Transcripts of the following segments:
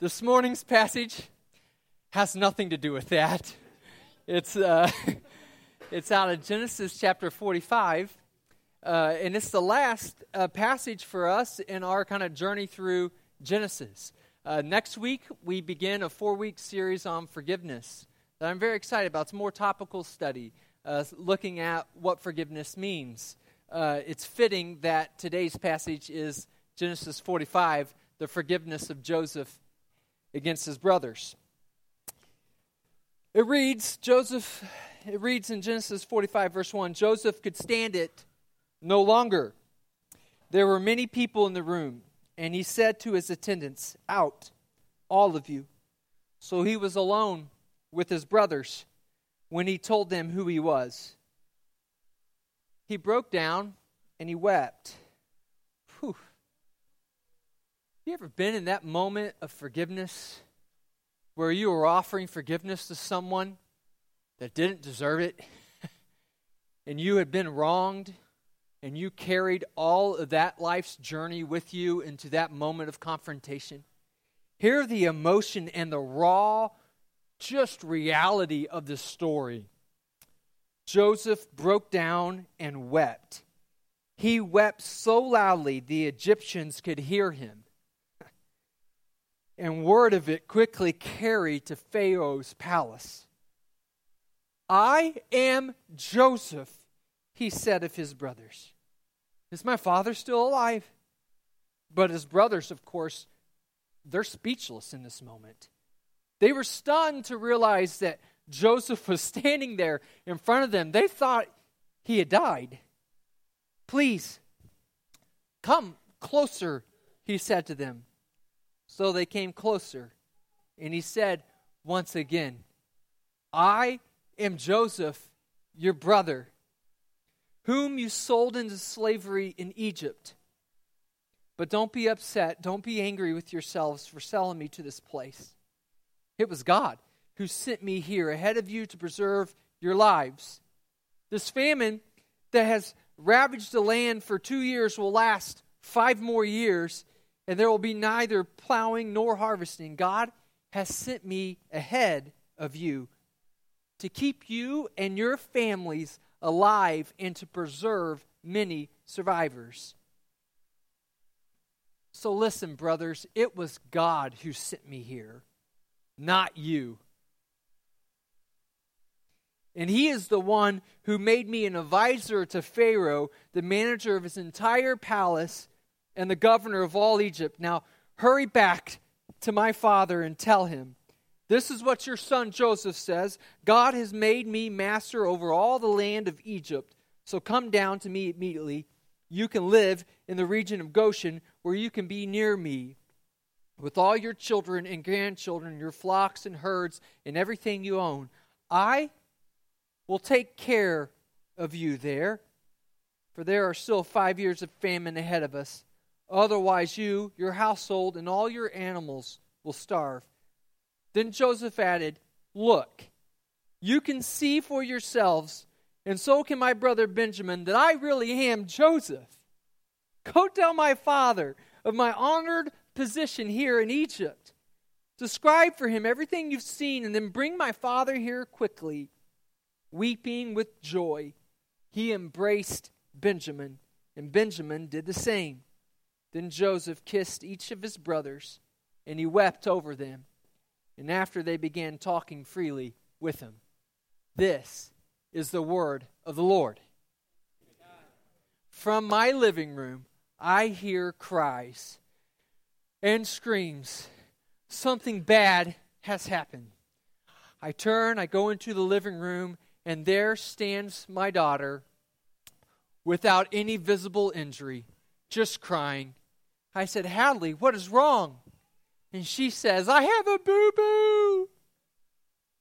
This morning's passage has nothing to do with that. It's, uh, it's out of Genesis chapter 45, uh, and it's the last uh, passage for us in our kind of journey through Genesis. Uh, next week, we begin a four week series on forgiveness that I'm very excited about. It's more topical study, uh, looking at what forgiveness means. Uh, it's fitting that today's passage is Genesis 45, the forgiveness of Joseph against his brothers. It reads, Joseph, it reads in Genesis 45, verse 1 Joseph could stand it no longer. There were many people in the room, and he said to his attendants, Out, all of you. So he was alone with his brothers when he told them who he was. He broke down and he wept. Whew. Have you ever been in that moment of forgiveness where you were offering forgiveness to someone that didn't deserve it and you had been wronged and you carried all of that life's journey with you into that moment of confrontation? Hear the emotion and the raw, just reality of this story. Joseph broke down and wept. He wept so loudly the Egyptians could hear him and word of it quickly carried to Pharaoh's palace. I am Joseph, he said of his brothers. Is my father still alive? But his brothers, of course, they're speechless in this moment. They were stunned to realize that Joseph was standing there in front of them. They thought he had died. Please, come closer, he said to them. So they came closer, and he said once again, I am Joseph, your brother, whom you sold into slavery in Egypt. But don't be upset, don't be angry with yourselves for selling me to this place. It was God who sent me here ahead of you to preserve your lives. This famine that has ravaged the land for two years will last five more years and there will be neither plowing nor harvesting. God has sent me ahead of you to keep you and your families alive and to preserve many survivors. So listen, brothers, it was God who sent me here, not you. And he is the one who made me an advisor to Pharaoh, the manager of his entire palace and the governor of all Egypt. Now hurry back to my father and tell him, This is what your son Joseph says God has made me master over all the land of Egypt. So come down to me immediately. You can live in the region of Goshen, where you can be near me. With all your children and grandchildren, your flocks and herds, and everything you own, I will take care of you there, for there are still five years of famine ahead of us. Otherwise, you, your household, and all your animals will starve. Then Joseph added, Look, you can see for yourselves, and so can my brother Benjamin, that I really am Joseph. Go tell my father of my honored position here in Egypt. Describe for him everything you've seen, and then bring my father here quickly. Weeping with joy, he embraced Benjamin, and Benjamin did the same. Then Joseph kissed each of his brothers, and he wept over them. And after they began talking freely with him. This is the word of the Lord. From my living room, I hear cries and screams. Something bad has happened. I turn, I go into the living room, and there stands my daughter without any visible injury, just crying I said, Hadley, what is wrong? And she says, I have a boo boo.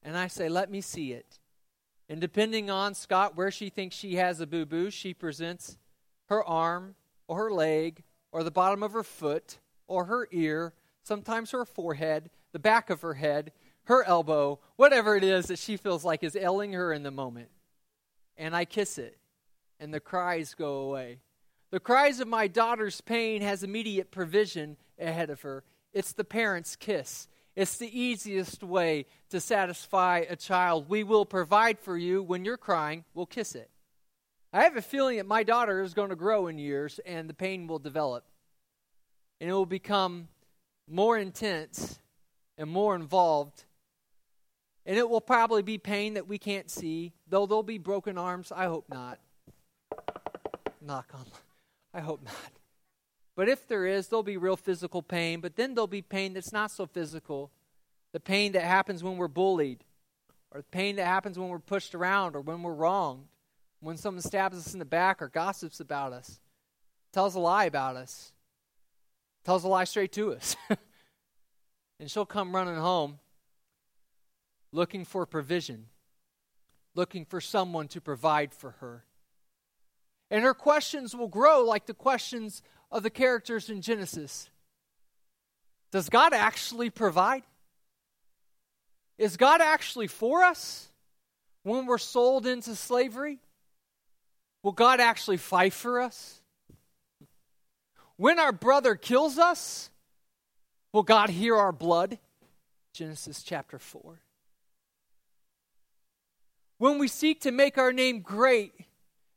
And I say, Let me see it. And depending on Scott where she thinks she has a boo boo, she presents her arm or her leg or the bottom of her foot or her ear, sometimes her forehead, the back of her head, her elbow, whatever it is that she feels like is ailing her in the moment. And I kiss it, and the cries go away. The cries of my daughter's pain has immediate provision ahead of her. It's the parent's kiss. It's the easiest way to satisfy a child. We will provide for you when you're crying, we'll kiss it. I have a feeling that my daughter is going to grow in years and the pain will develop. And it will become more intense and more involved. And it will probably be pain that we can't see, though there'll be broken arms. I hope not. Knock on. I hope not. But if there is, there'll be real physical pain, but then there'll be pain that's not so physical. The pain that happens when we're bullied, or the pain that happens when we're pushed around, or when we're wronged, when someone stabs us in the back or gossips about us, tells a lie about us, tells a lie straight to us. and she'll come running home looking for provision, looking for someone to provide for her. And her questions will grow like the questions of the characters in Genesis. Does God actually provide? Is God actually for us when we're sold into slavery? Will God actually fight for us? When our brother kills us, will God hear our blood? Genesis chapter 4. When we seek to make our name great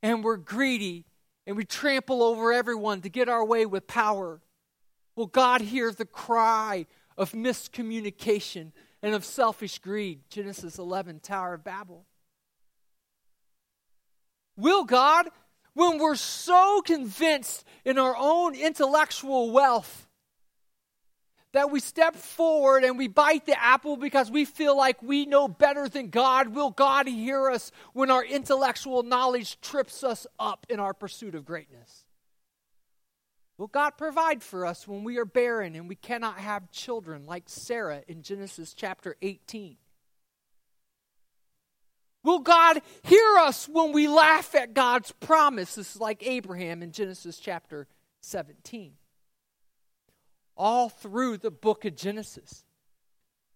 and we're greedy and we trample over everyone to get our way with power, will God hear the cry of miscommunication and of selfish greed? Genesis 11, Tower of Babel. Will God, when we're so convinced in our own intellectual wealth that we step forward and we bite the apple because we feel like we know better than God, will God hear us when our intellectual knowledge trips us up in our pursuit of greatness? Will God provide for us when we are barren and we cannot have children, like Sarah in Genesis chapter 18? Will God hear us when we laugh at God's promises, like Abraham in Genesis chapter 17? All through the book of Genesis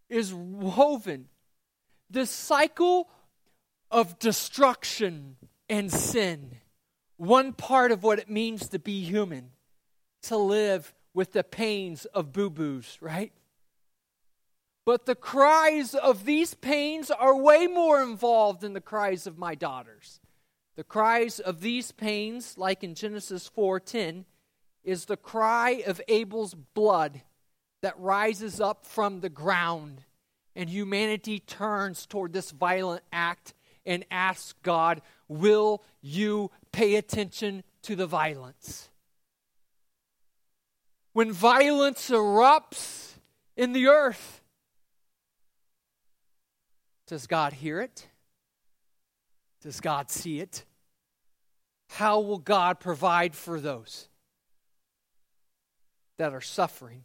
is woven this cycle of destruction and sin. One part of what it means to be human, to live with the pains of boo boos, right? But the cries of these pains are way more involved than the cries of my daughters. The cries of these pains, like in Genesis 4:10, is the cry of Abel's blood that rises up from the ground. And humanity turns toward this violent act and asks God, Will you pay attention to the violence? When violence erupts in the earth, does God hear it? Does God see it? How will God provide for those? That are suffering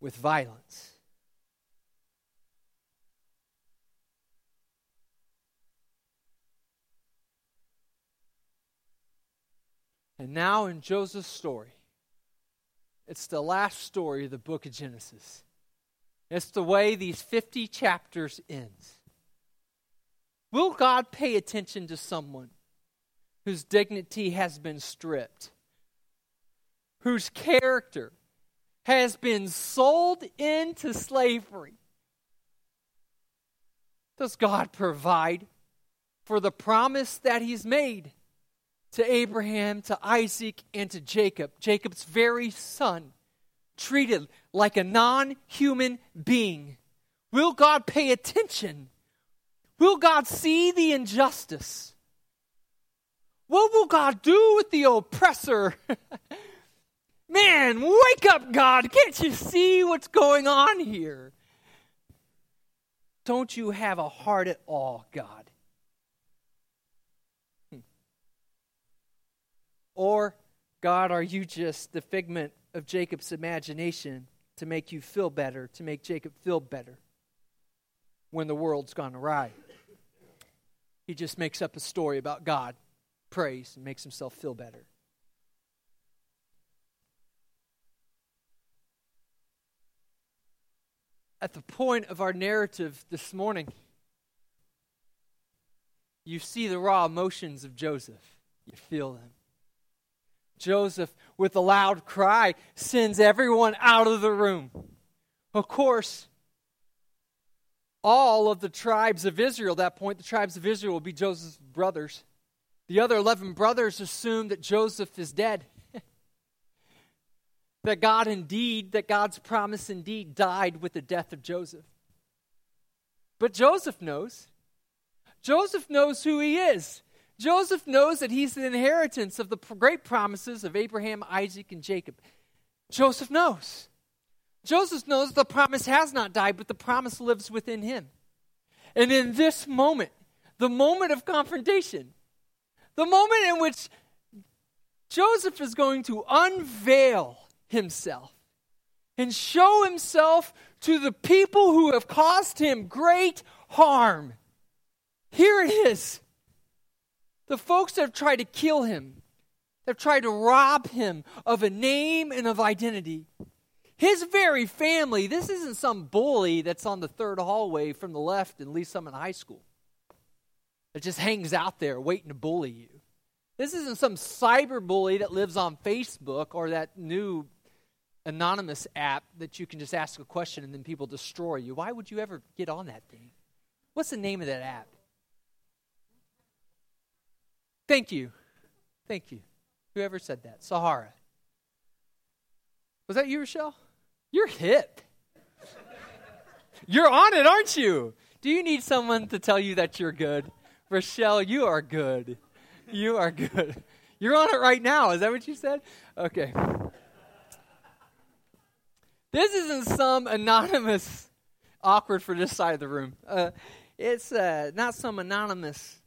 with violence. And now in Joseph's story, it's the last story of the book of Genesis. It's the way these 50 chapters ends. Will God pay attention to someone whose dignity has been stripped? Whose character has been sold into slavery. Does God provide for the promise that He's made to Abraham, to Isaac, and to Jacob, Jacob's very son, treated like a non human being? Will God pay attention? Will God see the injustice? What will God do with the oppressor? Man, wake up, God. Can't you see what's going on here? Don't you have a heart at all, God? Hmm. Or, God, are you just the figment of Jacob's imagination to make you feel better, to make Jacob feel better when the world's gone awry? He just makes up a story about God, prays, and makes himself feel better. At the point of our narrative this morning, you see the raw emotions of Joseph. You feel them. Joseph, with a loud cry, sends everyone out of the room. Of course, all of the tribes of Israel, at that point, the tribes of Israel will be Joseph's brothers. The other 11 brothers assume that Joseph is dead. That God indeed, that God's promise indeed died with the death of Joseph. But Joseph knows. Joseph knows who he is. Joseph knows that he's the inheritance of the great promises of Abraham, Isaac, and Jacob. Joseph knows. Joseph knows the promise has not died, but the promise lives within him. And in this moment, the moment of confrontation, the moment in which Joseph is going to unveil himself and show himself to the people who have caused him great harm. Here it is. The folks that have tried to kill him, that have tried to rob him of a name and of identity. His very family, this isn't some bully that's on the third hallway from the left in Lee Summit High School that just hangs out there waiting to bully you. This isn't some cyber bully that lives on Facebook or that new anonymous app that you can just ask a question and then people destroy you. Why would you ever get on that thing? What's the name of that app? Thank you. Thank you. Whoever said that? Sarahah. Was that you, Rochelle? You're hip. you're on it, aren't you? Do you need someone to tell you that you're good? Rochelle, you are good. You are good. You're on it right now. Is that what you said? Okay. This isn't some anonymous, awkward for this side of the room. Uh, it's uh, not some anonymous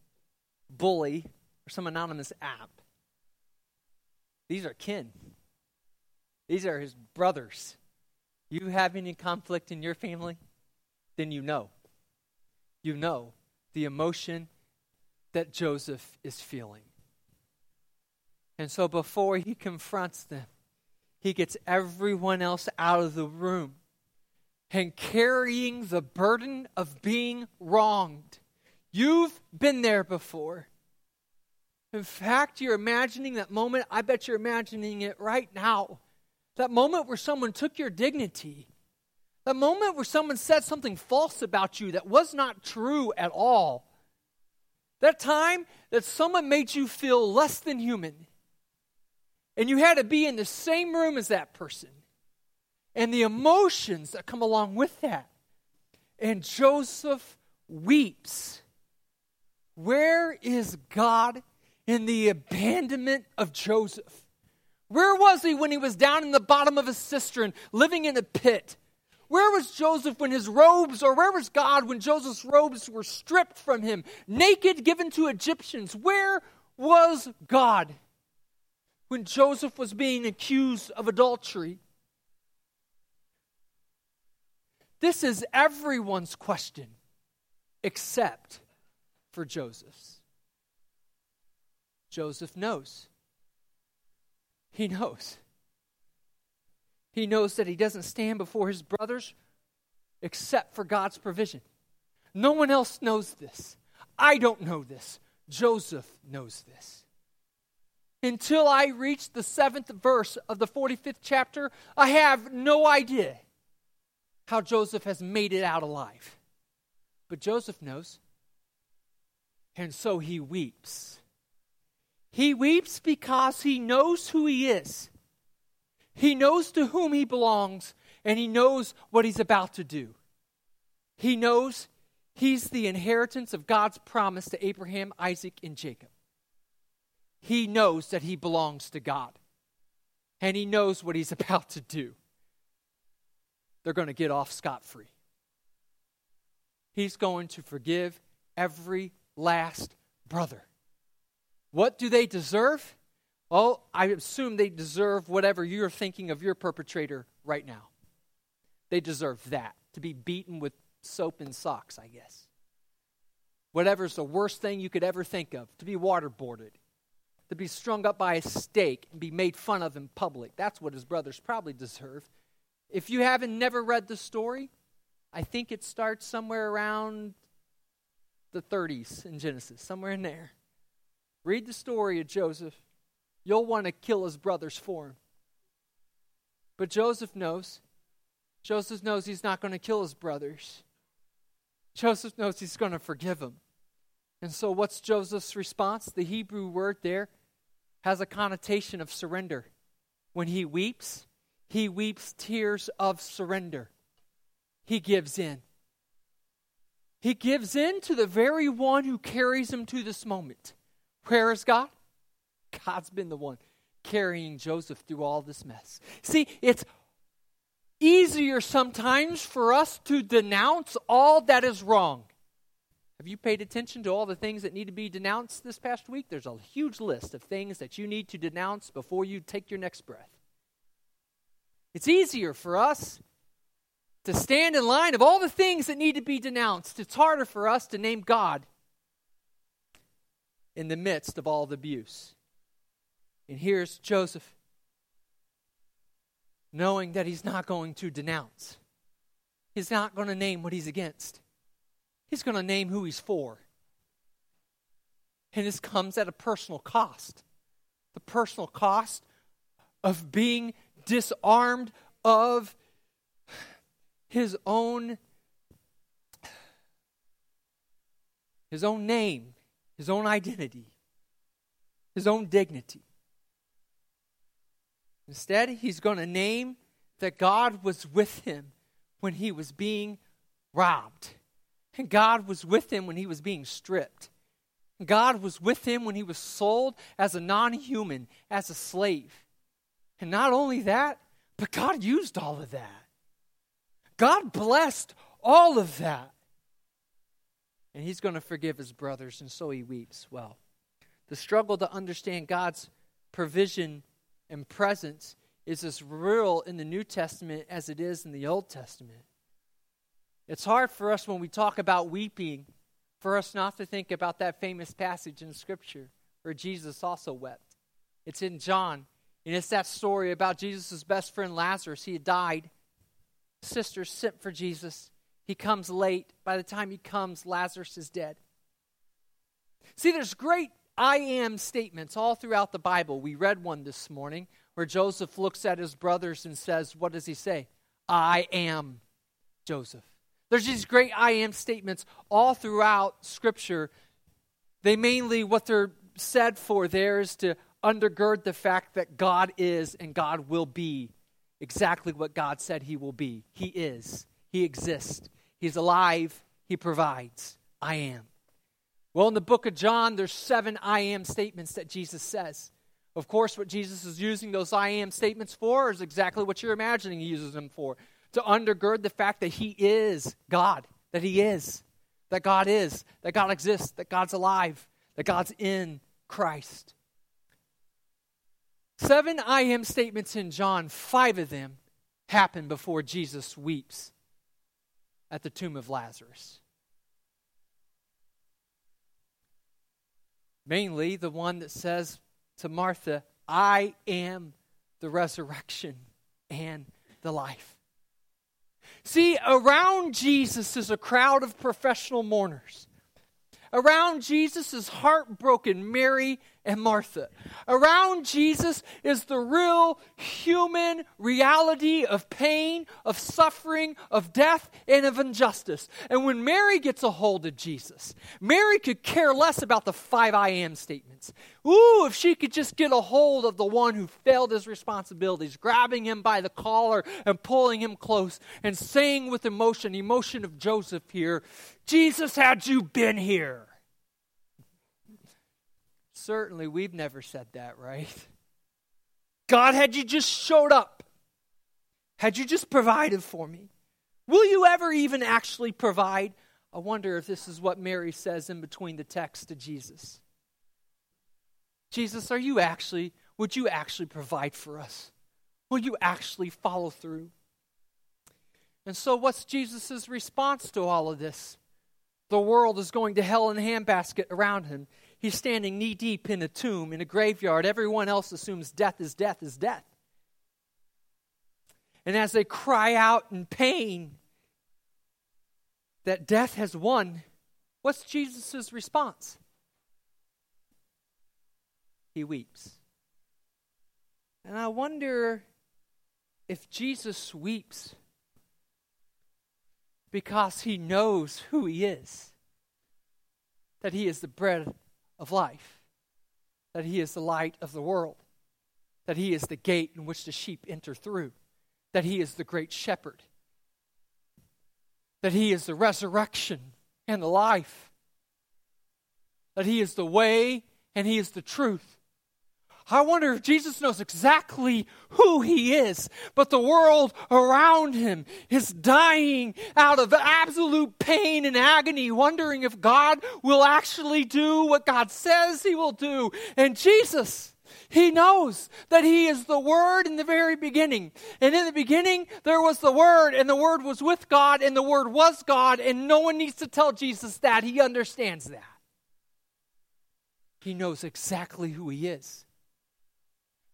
bully or some anonymous app. These are kin. These are his brothers. You have any conflict in your family? Then you know. You know the emotion that Joseph is feeling. And so before he confronts them, he gets everyone else out of the room and carrying the burden of being wronged. You've been there before. In fact, you're imagining that moment. I bet you're imagining it right now. That moment where someone took your dignity. That moment where someone said something false about you that was not true at all. That time that someone made you feel less than human. And you had to be in the same room as that person. And the emotions that come along with that. And Joseph weeps. Where is God in the abandonment of Joseph? Where was he when he was down in the bottom of a cistern, living in a pit? Where was Joseph when his robes, or where was God when Joseph's robes were stripped from him, naked, given to Egyptians? Where was God when Joseph was being accused of adultery? This is everyone's question except for Joseph's. Joseph knows. He knows. He knows that he doesn't stand before his brothers except for God's provision. No one else knows this. I don't know this. Joseph knows this. Until I reach the seventh verse of the 45th chapter, I have no idea how Joseph has made it out alive. But Joseph knows. And so he weeps. He weeps because he knows who he is. He knows to whom he belongs, and he knows what he's about to do. He knows he's the inheritance of God's promise to Abraham, Isaac, and Jacob. He knows that he belongs to God, and he knows what he's about to do. They're going to get off scot free. He's going to forgive every last brother. What do they deserve? Well, I assume they deserve whatever you're thinking of your perpetrator right now. They deserve that, to be beaten with soap and socks, I guess. Whatever's the worst thing you could ever think of, to be waterboarded, to be strung up by a stake and be made fun of in public. That's what his brothers probably deserve. If you haven't never read the story, I think it starts somewhere around the 30s in Genesis, somewhere in there. Read the story of Joseph. You'll want to kill his brothers for him. But Joseph knows. Joseph knows he's not going to kill his brothers. Joseph knows he's going to forgive them. And so, what's Joseph's response? The Hebrew word there has a connotation of surrender. When he weeps, he weeps tears of surrender. He gives in. He gives in to the very one who carries him to this moment. Where is God? God's been the one carrying Joseph through all this mess. See, it's easier sometimes for us to denounce all that is wrong. Have you paid attention to all the things that need to be denounced this past week? There's a huge list of things that you need to denounce before you take your next breath. It's easier for us to stand in line of all the things that need to be denounced. It's harder for us to name God in the midst of all the abuse. And here's Joseph knowing that he's not going to denounce. He's not going to name what he's against. He's going to name who he's for. And this comes at a personal cost the personal cost of being disarmed of his own his own name, his own identity, his own dignity. Instead, he's going to name that God was with him when he was being robbed. And God was with him when he was being stripped. God was with him when he was sold as a non human, as a slave. And not only that, but God used all of that. God blessed all of that. And he's going to forgive his brothers, and so he weeps. Well, the struggle to understand God's provision and presence is as real in the New Testament as it is in the Old Testament. It's hard for us when we talk about weeping for us not to think about that famous passage in Scripture where Jesus also wept. It's in John, and it's that story about Jesus' best friend Lazarus. He had died. Sisters sent for Jesus. He comes late. By the time he comes, Lazarus is dead. See, there's great I am statements all throughout the Bible. We read one this morning where Joseph looks at his brothers and says, What does he say? I am Joseph. There's these great I am statements all throughout Scripture. They mainly, what they're said for there is to undergird the fact that God is and God will be exactly what God said He will be. He is, He exists, He's alive, He provides. I am. Well, in the book of John, there's seven I am statements that Jesus says. Of course, what Jesus is using those I am statements for is exactly what you're imagining he uses them for to undergird the fact that he is God, that he is, that God is, that God exists, that God's alive, that God's in Christ. Seven I am statements in John, five of them happen before Jesus weeps at the tomb of Lazarus. Mainly the one that says to Martha, I am the resurrection and the life. See, around Jesus is a crowd of professional mourners. Around Jesus is heartbroken Mary and Martha. Around Jesus is the real human reality of pain, of suffering, of death, and of injustice. And when Mary gets a hold of Jesus, Mary could care less about the five I am statements. Ooh, if she could just get a hold of the one who failed his responsibilities, grabbing him by the collar and pulling him close and saying with emotion, emotion of Joseph here, Jesus, had you been here? Certainly, we've never said that, right? God, had you just showed up, had you just provided for me, will you ever even actually provide? I wonder if this is what Mary says in between the text to Jesus. Jesus, are you actually, would you actually provide for us? Will you actually follow through? And so, what's Jesus' response to all of this? The world is going to hell in a handbasket around him. He's standing knee deep in a tomb, in a graveyard. Everyone else assumes death is death is death. And as they cry out in pain that death has won, what's Jesus' response? He weeps. And I wonder if Jesus weeps because he knows who he is that he is the bread of life, that he is the light of the world, that he is the gate in which the sheep enter through, that he is the great shepherd, that he is the resurrection and the life, that he is the way and he is the truth, I wonder if Jesus knows exactly who he is, but the world around him is dying out of absolute pain and agony, wondering if God will actually do what God says he will do. And Jesus, he knows that he is the Word in the very beginning. And in the beginning, there was the Word, and the Word was with God, and the Word was God, and no one needs to tell Jesus that. He understands that. He knows exactly who he is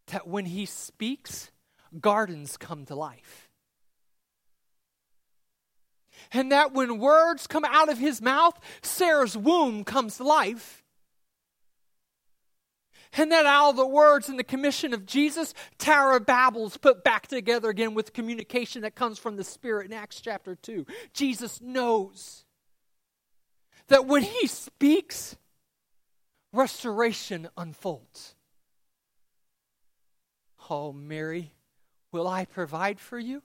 that when he speaks, gardens come to life. And that when words come out of his mouth, Sarah's womb comes to life. And that of the words in the commission of Jesus, Tower of Babel's put back together again with communication that comes from the Spirit in Acts chapter 2. Jesus knows that when he speaks, restoration unfolds. Oh, Mary, will I provide for you?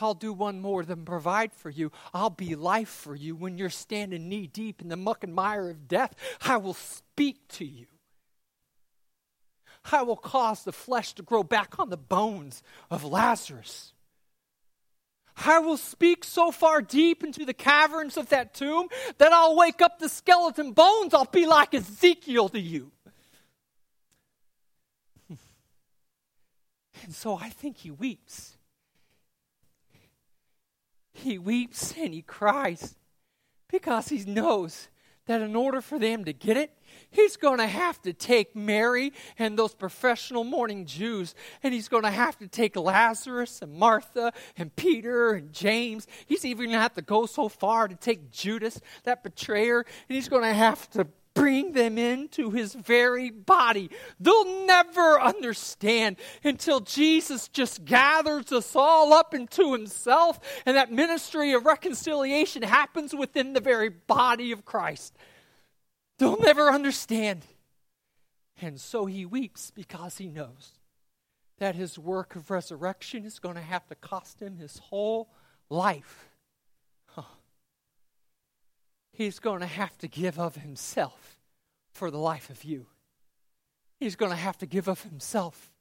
I'll do one more than provide for you. I'll be life for you when you're standing knee deep in the muck and mire of death. I will speak to you. I will cause the flesh to grow back on the bones of Lazarus. I will speak so far deep into the caverns of that tomb that I'll wake up the skeleton bones. I'll be like Ezekiel to you. And so I think he weeps. He weeps and he cries because he knows that in order for them to get it, he's going to have to take Mary and those professional mourning Jews, and he's going to have to take Lazarus and Martha and Peter and James. He's even going to have to go so far to take Judas, that betrayer, and he's going to have to bring them into his very body. They'll never understand until Jesus just gathers us all up into himself and that ministry of reconciliation happens within the very body of Christ. They'll never understand. And so he weeps because he knows that his work of resurrection is going to have to cost him his whole life he's going to have to give of himself for the life of you. He's going to have to give of himself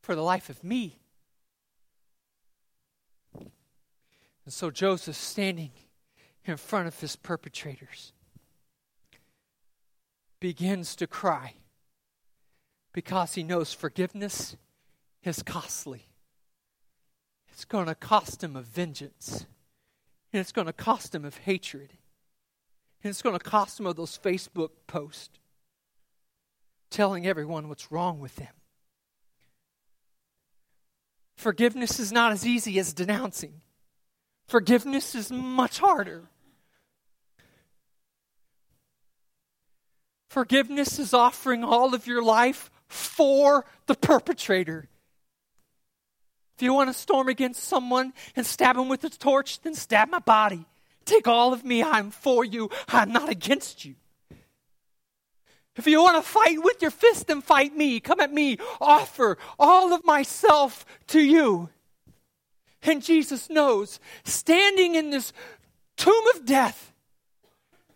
for the life of me. And so Joseph, standing in front of his perpetrators, begins to cry because he knows forgiveness is costly. It's going to cost him of vengeance, and it's going to cost him of hatred. And it's going to cost them of those Facebook posts telling everyone what's wrong with them. Forgiveness is not as easy as denouncing. Forgiveness is much harder. Forgiveness is offering all of your life for the perpetrator. If you want to storm against someone and stab him with a torch, then stab my body. Take all of me. I'm for you. I'm not against you. If you want to fight with your fist, then fight me. Come at me. Offer all of myself to you. And Jesus knows, standing in this tomb of death,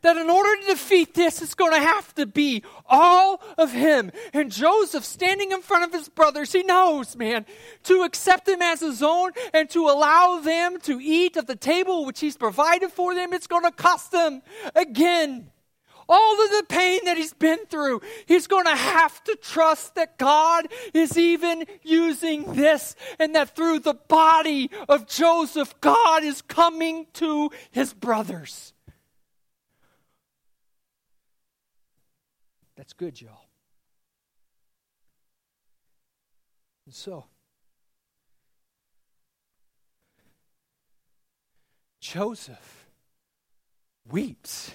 that in order to defeat this, it's going to have to be all of him. And Joseph, standing in front of his brothers, he knows, man, to accept him as his own and to allow them to eat at the table which he's provided for them, it's going to cost them again. All of the pain that he's been through, he's going to have to trust that God is even using this and that through the body of Joseph, God is coming to his brothers. That's good, y'all. And so, Joseph weeps.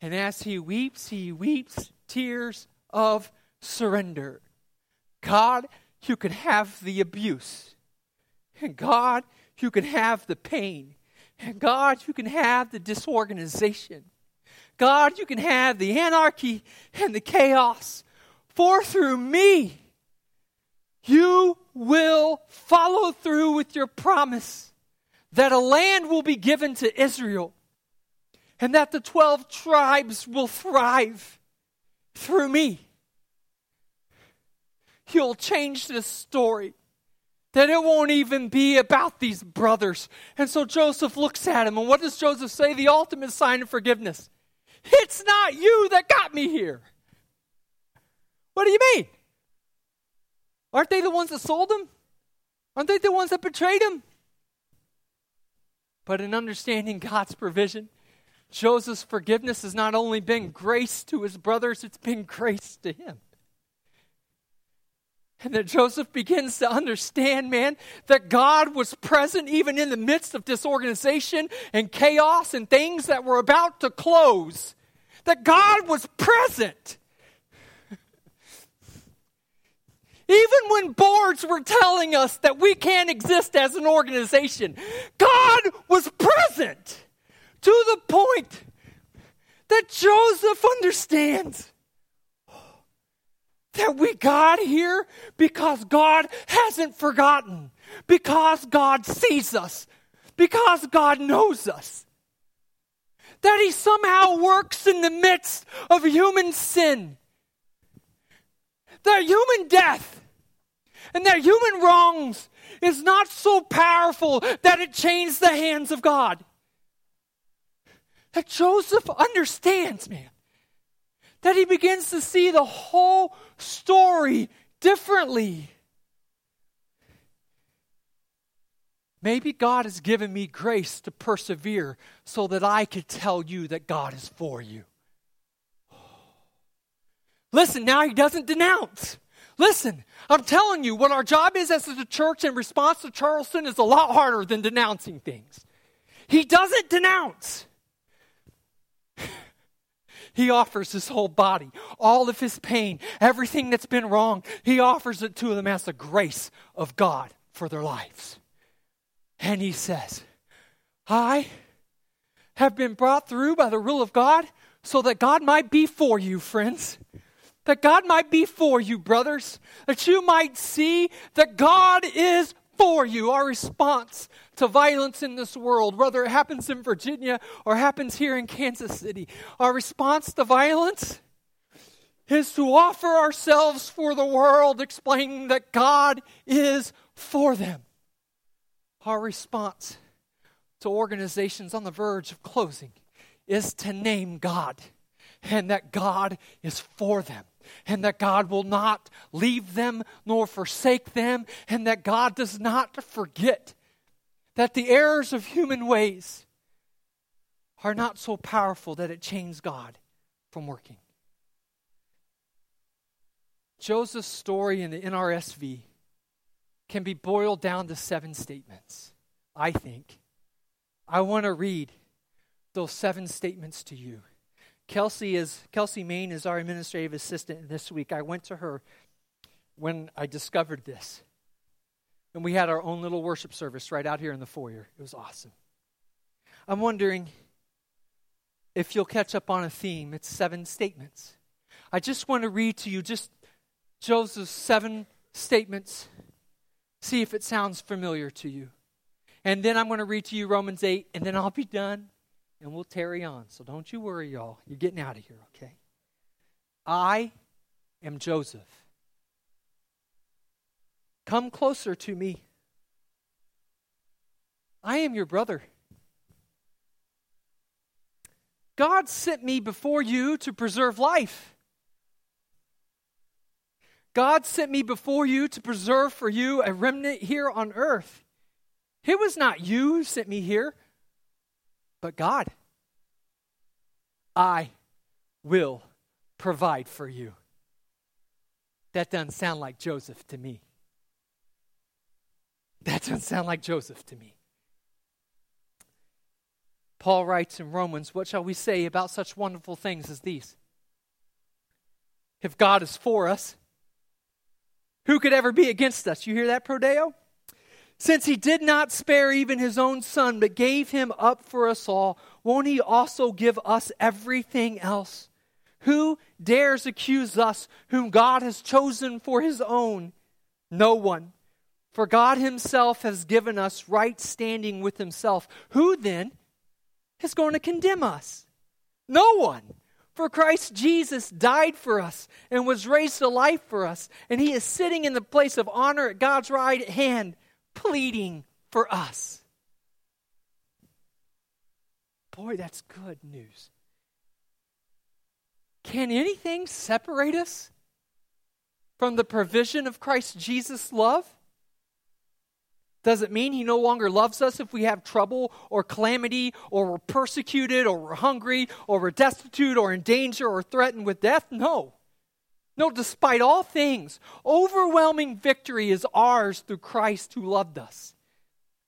And as he weeps, he weeps tears of surrender. God, you can have the abuse. And God, you can have the pain. And God, you can have the disorganization. God, you can have the anarchy and the chaos. For through me, you will follow through with your promise that a land will be given to Israel and that the 12 tribes will thrive through me. You'll change this story. That it won't even be about these brothers. And so Joseph looks at him, and what does Joseph say? The ultimate sign of forgiveness. It's not you that got me here. What do you mean? Aren't they the ones that sold him? Aren't they the ones that betrayed him? But in understanding God's provision, Joseph's forgiveness has not only been grace to his brothers, it's been grace to him. And that Joseph begins to understand, man, that God was present even in the midst of disorganization and chaos and things that were about to close. That God was present. Even when boards were telling us that we can't exist as an organization, God was present to the point that Joseph understands that we got here because God hasn't forgotten, because God sees us, because God knows us. That He somehow works in the midst of human sin, that human death, and that human wrongs is not so powerful that it changed the hands of God that Joseph understands, man. That he begins to see the whole story differently. Maybe God has given me grace to persevere so that I could tell you that God is for you. Listen, now he doesn't denounce. Listen, I'm telling you, what our job is as a church in response to Charleston is a lot harder than denouncing things. He doesn't denounce. He offers his whole body, all of his pain, everything that's been wrong. He offers it to them as the grace of God for their lives. And he says, I have been brought through by the rule of God so that God might be for you, friends. That God might be for you, brothers. That you might see that God is for you. Our response to violence in this world, whether it happens in Virginia or happens here in Kansas City, our response to violence is to offer ourselves for the world, explaining that God is for them. Our response to organizations on the verge of closing is to name God and that God is for them and that God will not leave them nor forsake them, and that God does not forget that the errors of human ways are not so powerful that it chains God from working. Joseph's story in the NRSV can be boiled down to seven statements, I think. I want to read those seven statements to you. Kelsey is Kelsey Main is our administrative assistant this week. I went to her when I discovered this. And we had our own little worship service right out here in the foyer. It was awesome. I'm wondering if you'll catch up on a theme. It's seven statements. I just want to read to you just Joseph's seven statements. See if it sounds familiar to you. And then I'm going to read to you Romans 8, and then I'll be done and we'll carry on. So don't you worry, y'all. You're getting out of here, okay? I am Joseph. Come closer to me. I am your brother. God sent me before you to preserve life. God sent me before you to preserve for you a remnant here on earth. It was not you who sent me here, but God. I will provide for you. That doesn't sound like Joseph to me. That doesn't sound like Joseph to me. Paul writes in Romans, What shall we say about such wonderful things as these? If God is for us, who could ever be against us? You hear that, Prodeo? Since he did not spare even his own son, but gave him up for us all, won't he also give us everything else? Who dares accuse us, whom God has chosen for his own? No one. For God himself has given us right standing with himself. Who then is going to condemn us? No one. For Christ Jesus died for us and was raised to life for us, and he is sitting in the place of honor at God's right hand, pleading for us. Boy, that's good news. Can anything separate us from the provision of Christ Jesus' love? Does it mean he no longer loves us if we have trouble or calamity or we're persecuted or we're hungry or we're destitute or in danger or threatened with death? No. No, despite all things, overwhelming victory is ours through Christ who loved us.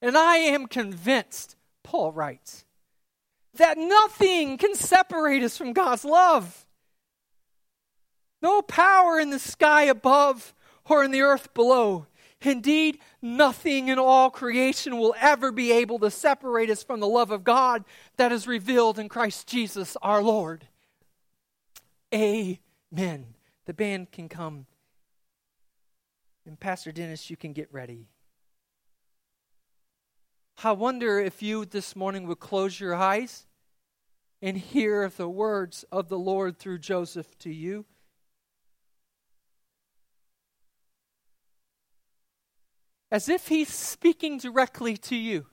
And I am convinced, Paul writes, that nothing can separate us from God's love. No power in the sky above or in the earth below. Indeed, nothing in all creation will ever be able to separate us from the love of God that is revealed in Christ Jesus our Lord. Amen. The band can come. And Pastor Dennis, you can get ready. I wonder if you this morning would close your eyes and hear the words of the Lord through Joseph to you. as if he's speaking directly to you,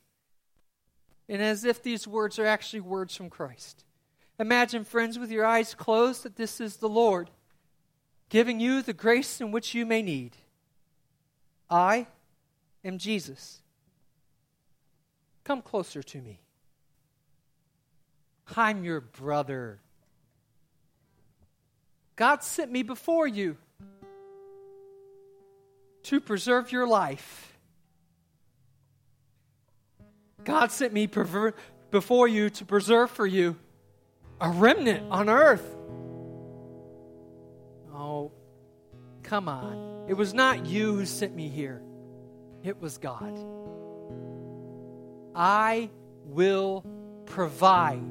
and as if these words are actually words from Christ. Imagine, friends, with your eyes closed, that this is the Lord giving you the grace in which you may need. I am Jesus. Come closer to me. I'm your brother. God sent me before you to preserve your life. God sent me before you to preserve for you a remnant on earth. Oh, come on. It was not you who sent me here, it was God. I will provide